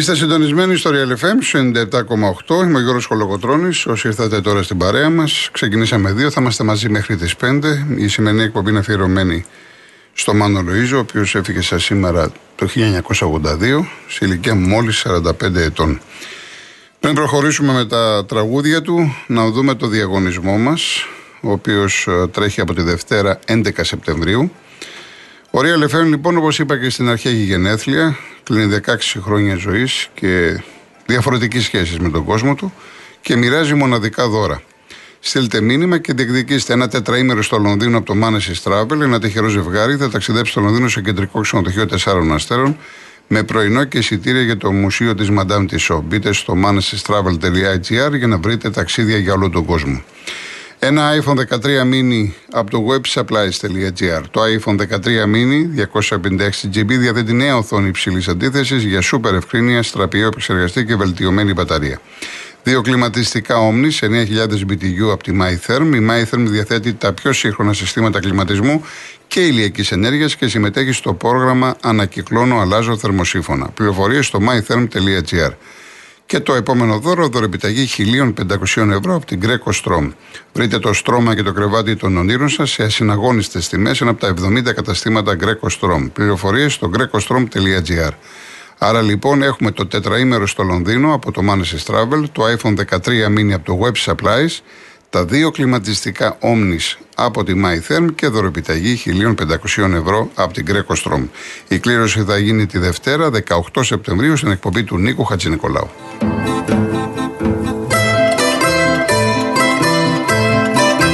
Είστε συντονισμένοι στο Real FM 97,8. Είμαι ο Γιώργος Κολοκοτρόνη. Όσοι ήρθατε τώρα στην παρέα μας, ξεκινήσαμε δύο. Θα είμαστε μαζί μέχρι τις 5. Η σημερινή εκπομπή είναι αφιερωμένη στο Μάνο Λοίζο, ο οποίος έφυγε σα σήμερα το 1982, σε ηλικία μόλις 45 ετών. Πριν προχωρήσουμε με τα τραγούδια του, να δούμε το διαγωνισμό μας, ο οποίος ε, τρέχει από τη Δευτέρα 11 Σεπτεμβρίου. Ο Real FM, λοιπόν, όπως είπα και στην αρχή, έχει γενέθλια. Κλείνει 16 χρόνια ζωής και διαφορετική σχέση με τον κόσμο του και μοιράζει μοναδικά δώρα. Στείλτε μήνυμα και διεκδικήστε ένα τετραήμερο στο Λονδίνο από το Manesis Travel. Ένα τυχερό ζευγάρι θα ταξιδέψει στο Λονδίνο σε κεντρικό ξενοδοχείο 4 αστέρων με πρωινό και εισιτήρια για το μουσείο της Madame Tissot. Μπείτε στο manesistravel.gr για να βρείτε ταξίδια για όλο τον κόσμο. Ένα iPhone 13 mini από το websupplies.gr. Το iPhone 13 mini 256 GB διαθέτει νέα οθόνη υψηλής αντίθεσης για σούπερ ευκρίνεια, στραπιαίο επεξεργαστή και βελτιωμένη μπαταρία. Δύο κλιματιστικά Omni σε 9000 BTU από τη MyTherm. Η MyTherm διαθέτει τα πιο σύγχρονα συστήματα κλιματισμού και ηλιακής ενέργειας και συμμετέχει στο πρόγραμμα Ανακυκλώνω, αλλάζω θερμοσύφωνα. Πληροφορίες στο mytherm.gr. Και το επόμενο δώρο, δωρεπιταγή 1.500 ευρώ από την Greco Strom. Βρείτε το στρώμα και το κρεβάτι των ονείρων σας σε ασυναγώνιστε τιμές, ένα από τα 70 καταστήματα Greco Strom. Πληροφορίες στο grecostrom.gr. Άρα λοιπόν έχουμε το τετραήμερο στο Λονδίνο από το Manesis Travel, το iPhone 13 mini από το Web Supplies, τα δύο κλιματιστικά Omnis από τη MyTherm και δωρεπιταγή 1.500 ευρώ από την Greco Strom. Η κλήρωση θα γίνει τη Δευτέρα 18 Σεπτεμβρίου στην εκπομπή του Νίκου Χατζηνικολάου.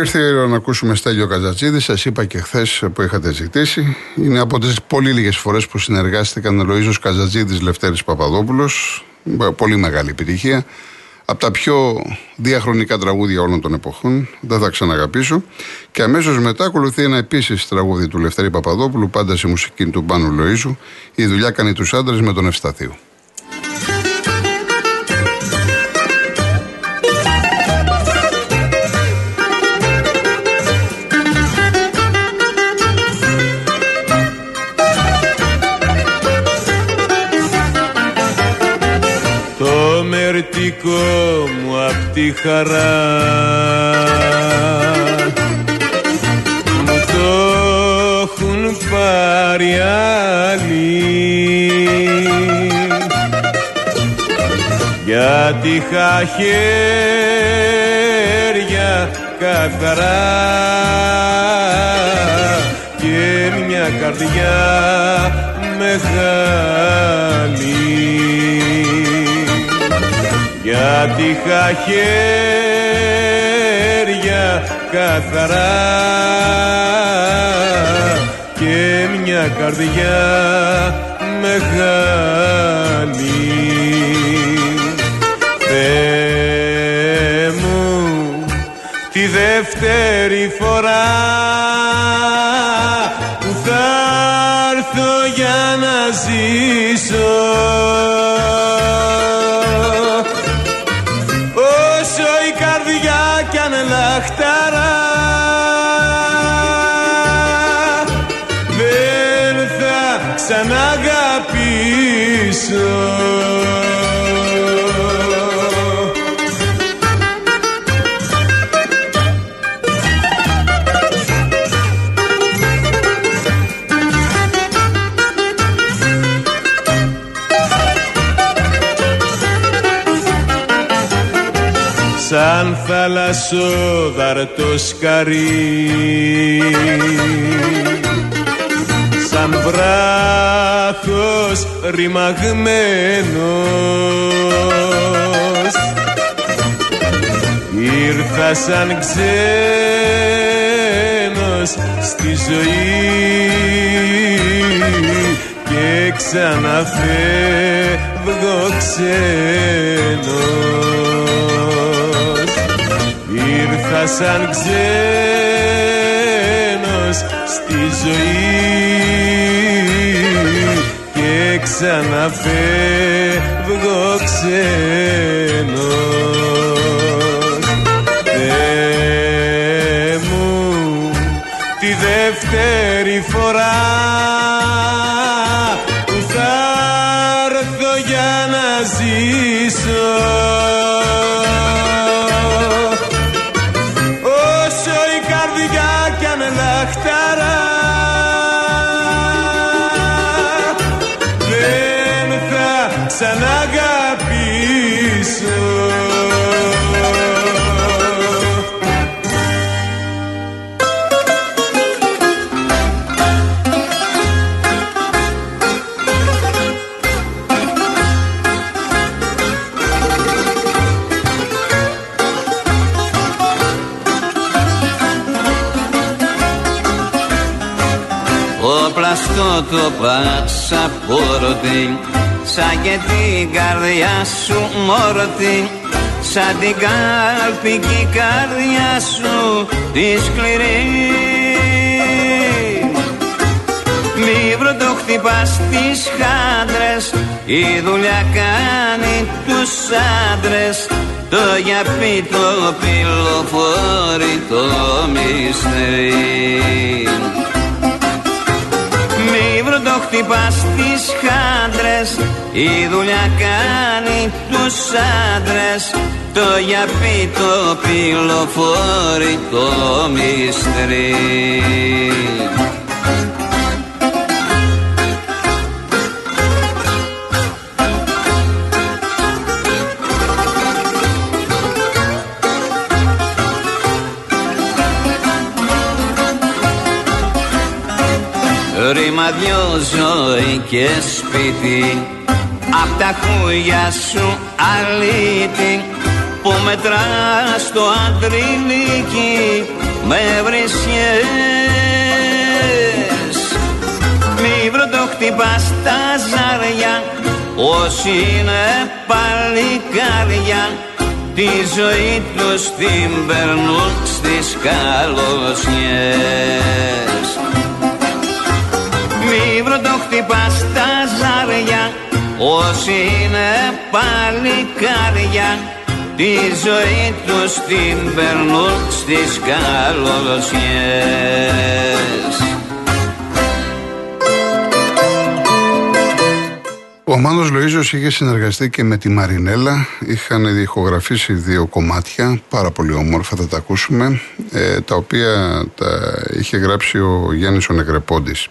Ήρθε η ώρα να ακούσουμε Στέλιο Καζατζίδη. Σας είπα και χθες που είχατε ζητήσει. Είναι από τις πολύ λίγες φορές που συνεργάστηκαν ο Λοίζος Καζατζίδη Λευτέρης Παπαδόπουλος. Πολύ μεγάλη επιτυχία. Από τα πιο διαχρονικά τραγούδια όλων των εποχών. Δεν θα ξαναγαπήσω. Και αμέσως μετά ακολουθεί ένα επίσης τραγούδι του Λευτέρη Παπαδόπουλου, πάντα σε μουσική του Πάνου Λοίζου. Η δουλειά κάνει τους άντρες με τον Ευσταθίου. Δικό μου απ' τη χαρά. Μου το έχουν πάρει άλλοι. Γιατί είχα χέρια καθαρά. Και μια καρδιά μεγάλη γιατί είχα χέρια καθαρά και μια καρδιά μεγάλη Θεέ μου τη δεύτερη φορά που θα έρθω για να ζήσω θαλασσόδαρτο σκαρί. Σαν βράχος ρημαγμένος. Ήρθα σαν ξένος στη ζωή και ξαναφεύγω ξένος Ήρθα σαν ξένος στη ζωή και ξαναφεύγω ξένος. Θεέ μου τη δεύτερη φορά το πασαπόρτι Σαν και την καρδιά σου μόρτι Σαν την κάλπικη καρδιά σου τη σκληρή. Λίβρο το χτυπάς στις χάντρες Η δουλειά κάνει τους άντρες. Το γιαπί το πυλοφόρι το μυστρή το χτυπάς στις χάντρες. Η δουλειά κάνει τους άντρες. Το γιαπί το πυλοφόρι το μυστρή Ρήμα δυο ζωή και σπίτι. Απ' τα χούια σου αλήτη Που μετράς το αντριλίκι Με βρισιές. Λίβρο το χτυπάς τα ζάρια Όσοι είναι παλικάρια Τη ζωή τους την περνούν στις καλοσιές. Λίβρο το χτυπάς τα ζάρια Όσοι είναι παλικάρια Τη ζωή τους την περνούν στις καλοσιές Ο Μάνος Λοΐζος είχε συνεργαστεί και με τη Μαρινέλα. Είχαν διχογραφήσει δύο κομμάτια, πάρα πολύ όμορφα, θα τα ακούσουμε, ε, τα οποία τα είχε γράψει ο Γιάννης ο Νεκρεπόντης.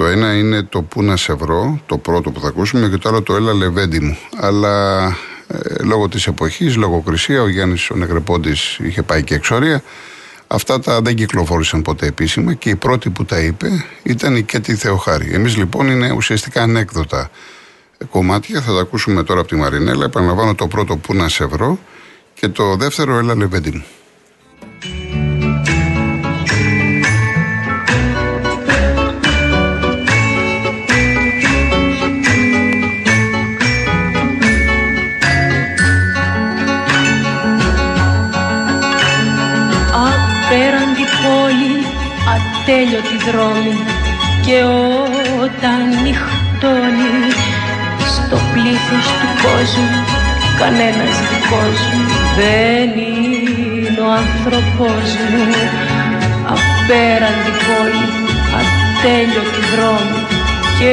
Το ένα είναι το Πού να σε βρω, το πρώτο που θα ακούσουμε, και το άλλο το Έλα Λεβέντι μου. Αλλά ε, λόγω της εποχής, λογοκρισία, ο Γιάννης ο Νεκρεπόντης είχε πάει και εξορία. Αυτά τα δεν κυκλοφόρησαν ποτέ επίσημα και η πρώτη που τα είπε ήταν η Κέτη Θεοχάρη. Εμείς λοιπόν είναι ουσιαστικά ανέκδοτα κομμάτια, θα τα ακούσουμε τώρα από τη Μαρινέλα. Επαναλαμβάνω το πρώτο Πού να σε βρω και το δεύτερο Έλα Λεβέντι μου. Ατέλειωτη δρόμη. Και όταν νυχτώνει στο πλήθος του κόσμου κανένας δικός μου δεν είναι ο άνθρωπος μου. Απέραντη πόλη ατέλειωτη δρόμη. Και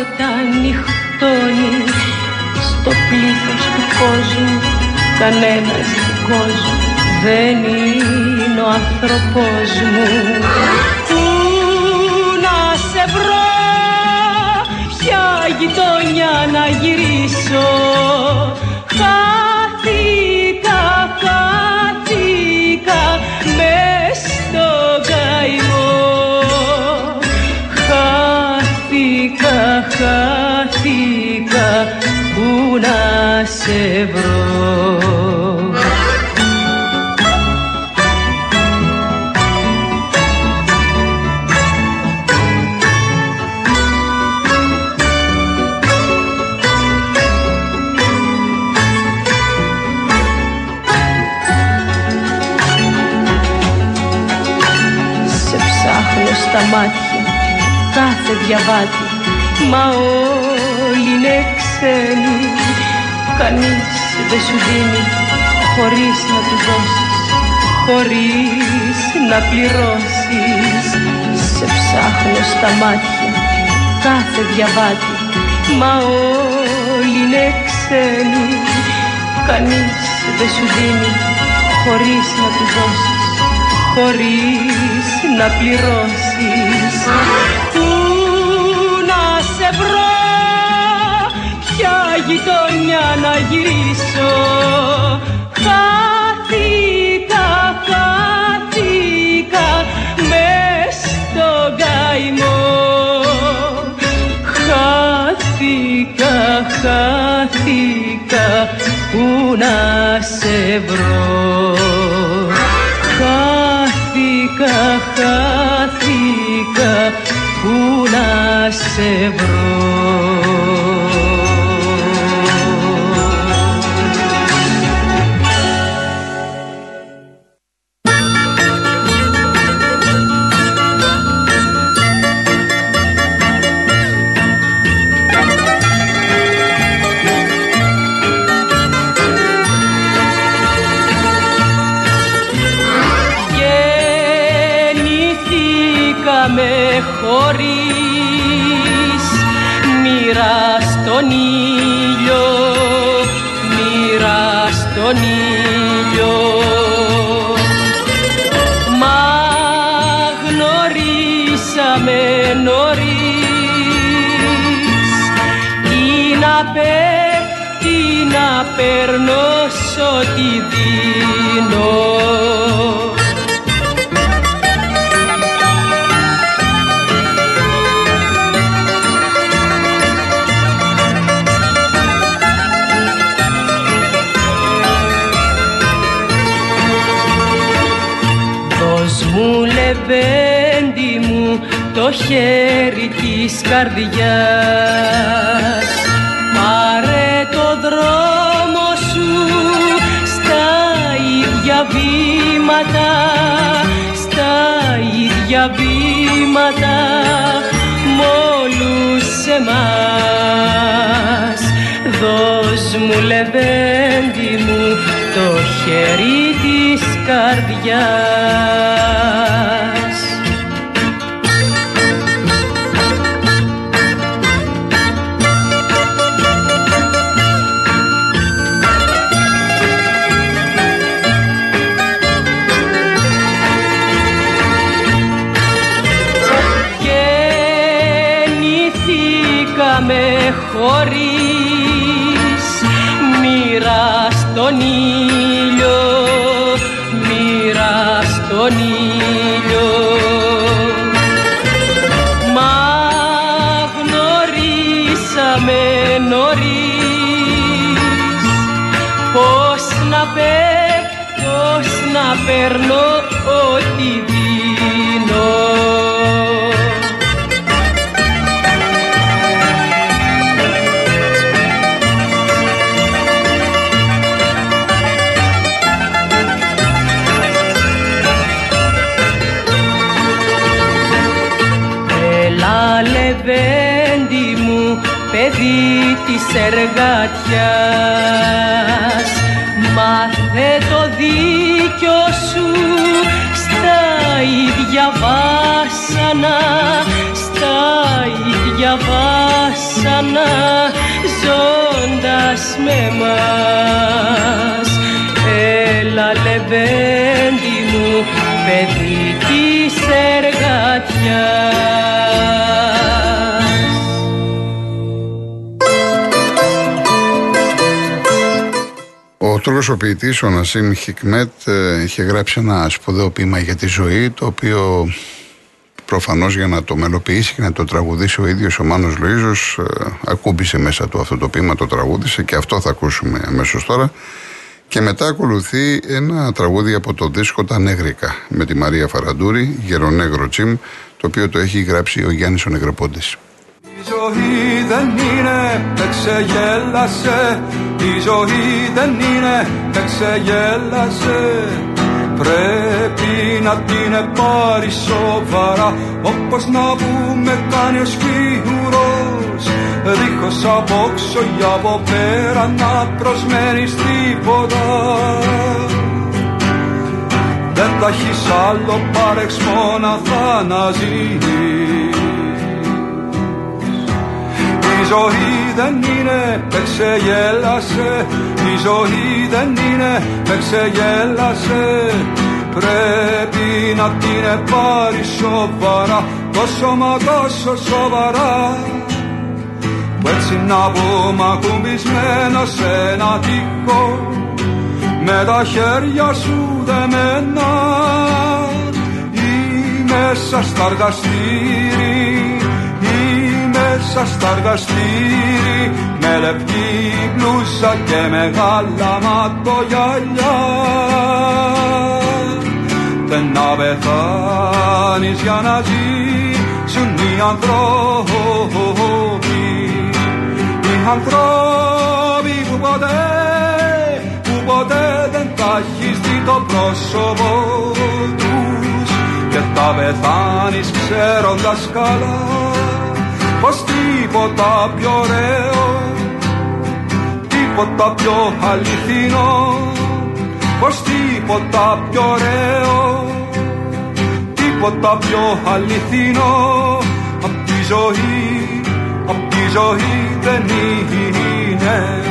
όταν νυχτώνει στο πλήθος του κόσμου κανένας δικός μου δεν είναι ο άνθρωπος μου Πού να σε βρω, ποια γειτονιά να γυρίσω είναι ξένοι Κανείς δεν σου δίνει χωρίς να του δώσεις Χωρίς να πληρώσεις. Σε ψάχνω στα μάτια κάθε διαβάτη Μα όλοι είναι ξένοι. Κανείς δεν σου δίνει χωρίς να του δώσεις χωρίς να πληρώσεις. Πού να σε βρω, ποια γειτονιά να γυρίσω. Χάθηκα, χάθηκα μες στον καημό Χάθηκα, χάθηκα που να σε βρω. Χάθηκα, χάθηκα που να σε βρω Γεννηθήκαμε χωρίς μοίρα στον ήλιο, μοίρα στον ήλιο. Μα γνωρίσαμε νωρίς ή να πέφτει να παίρνω σ' ό,τι δίνω. Μου λεβέντη μου το χέρι της καρδιάς. Πάρε το δρόμο σου στα ίδια βήματα Στα ίδια βήματα μ' όλους εμάς. Δώσ' μου λεβέντη μου το χέρι της καρδιάς εργατιάς. Μάθε το δίκιο σου στα ίδια βάσανα Στα ίδια βάσανα ζώντας με μας. Έλα λεβέντη μου, παιδί Ο Τούρκος ο ποιητής, ο Νασίμ Χικμέτ, ε, είχε γράψει ένα σπουδαίο ποίημα για τη ζωή, το οποίο προφανώς για να το μελοποιήσει και να το τραγουδήσει ο ίδιος ο Μάνος Λοΐζος, ε, ακούμπησε μέσα του αυτό το ποίημα, το τραγούδισε και αυτό θα ακούσουμε αμέσως τώρα. Και μετά ακολουθεί ένα τραγούδι από το δίσκο Τα Νέγρικα με τη Μαρία Φαραντούρη, Γερονέγρο Τσιμ, το οποίο το έχει γράψει ο Γιάννης ο Νεγροπόντης. Η ζωή δεν είναι, με ξεγέλασε Η ζωή δεν είναι, με ξεγέλασε Πρέπει να την πάρει σοβαρά Όπως να πούμε κάνει ο σκιουρός Δίχως απόξω για από πέρα να προσμένεις τίποτα. Δεν θα έχεις άλλο παρεξμό να θαναζείς η ζωή δεν είναι, με ξεγέλασε. Η ζωή δεν είναι, με ξεγέλασε. Πρέπει να την πάρει σοβαρά. Τόσο μα τόσο σοβαρά. Που έτσι να πούμε ακουμπισμένο σε ένα τείχο. Με τα χέρια σου δεμένα. Ή μέσα στα εργαστήρι μέσα στα εργαστήρι με λεπτή μπλούσα και μεγάλα ματογιαλιά δεν να πεθάνεις για να ζήσουν οι ανθρώποι. Οι ανθρώποι που ποτέ που ποτέ δεν τα έχεις δει το πρόσωπο τους. Και θα πεθάνεις ξέροντας καλά πως τίποτα πιο ωραίο τίποτα πιο αληθινό. Πως τίποτα πιο ωραίο τίποτα πιο αληθινό. Απ' τη ζωή, απ' τη ζωή δεν είναι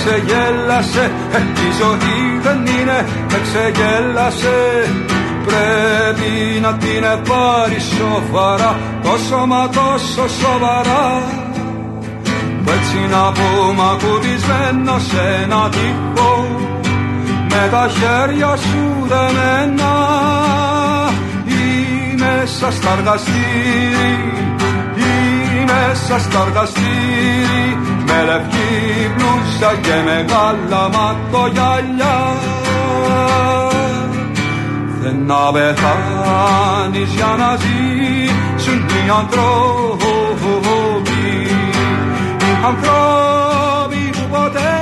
ξεγέλασε. Ε, Η ζωή δεν είναι, με ξεγέλασε. Πρέπει να την πάρει σοβαρά Τόσο μα τόσο σοβαρά. Που έτσι να πούμε ακουμπισμένο σε ένα τείχο Με τα χέρια σου δεμένα. Ή μέσα στα εργαστήρι Ή μέσα στα εργαστήρι με λευκή μπλούζα και μεγάλα ματογιαλιά δεν να πεθάνεις για να ζήσουν οι ανθρώποι. Οι ανθρώποι που ποτέ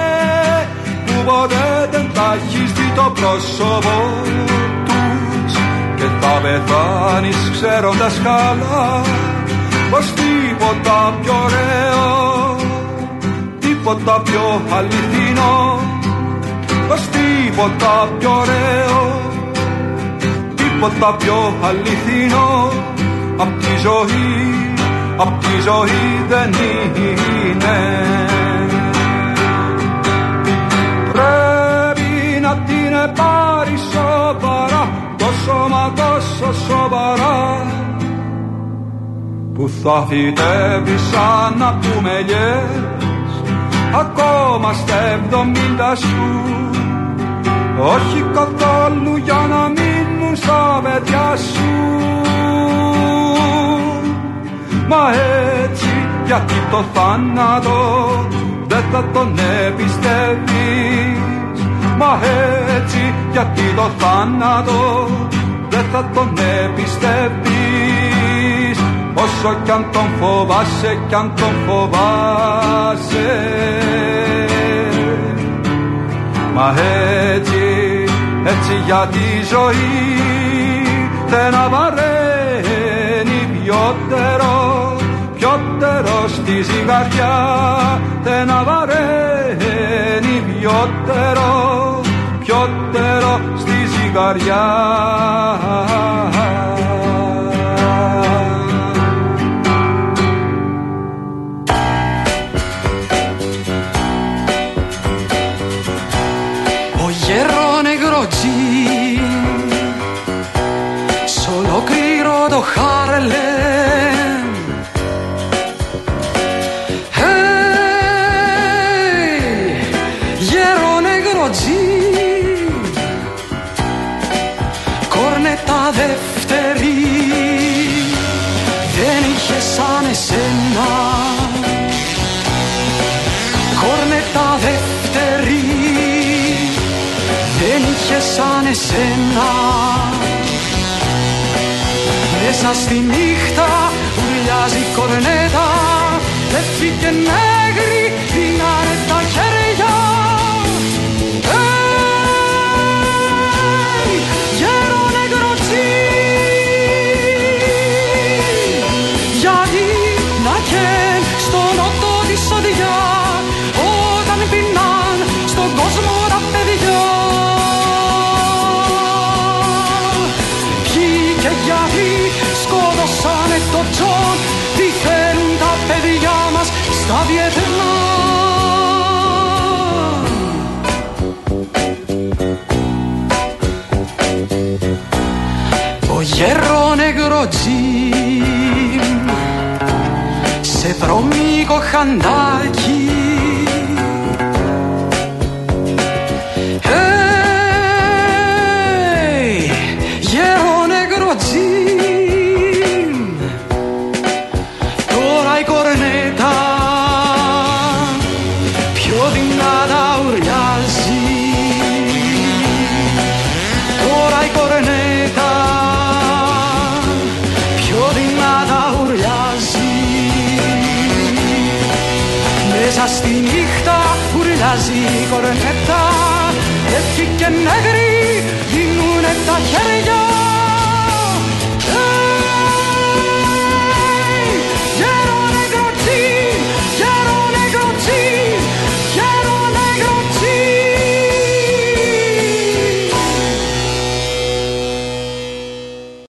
που ποτέ δεν θα έχεις δει το πρόσωπο τους. Και θα πεθάνεις ξέροντας καλά πως τίποτα πιο ωραίο τίποτα πιο αληθινό Πως τίποτα πιο ωραίο Τίποτα πιο αληθινό. Απ' τη ζωή, απ' τη ζωή δεν είναι. Πρέπει να την πάρει σοβαρά Τόσο μα τόσο σοβαρά που θα φυτεύει σαν να πούμε yes ακόμα στα εβδομήντα σου. Όχι καθόλου για να μείνουν στα παιδιά σου. Μα έτσι γιατί το θάνατο δεν θα τον εμπιστεύεις. Μα έτσι γιατί το θάνατο δεν θα τον εμπιστεύεις Όσο κι αν τον φοβάσαι κι αν τον φοβάσαι. Μα έτσι, έτσι για τη ζωή δεν βαραίνει πιότερο πιότερο στη ζυγαριά. Δεν βαραίνει πιότερο πιότερο στη ζυγαριά Τζι. Κόρνετα δεύτερη. Δεν είχε σαν εσένα. Κόρνετα δεύτερη. Δεν είχε σαν εσένα. Μέσα στη νύχτα βουλιάζει κορνέτα. Έφυγε νέγρη την νεγροτζή σε βρωμίκο χαντάκι ουρλιάζει η κορνέτα Έφυγε και νεγρή γίνουνε τα χέρια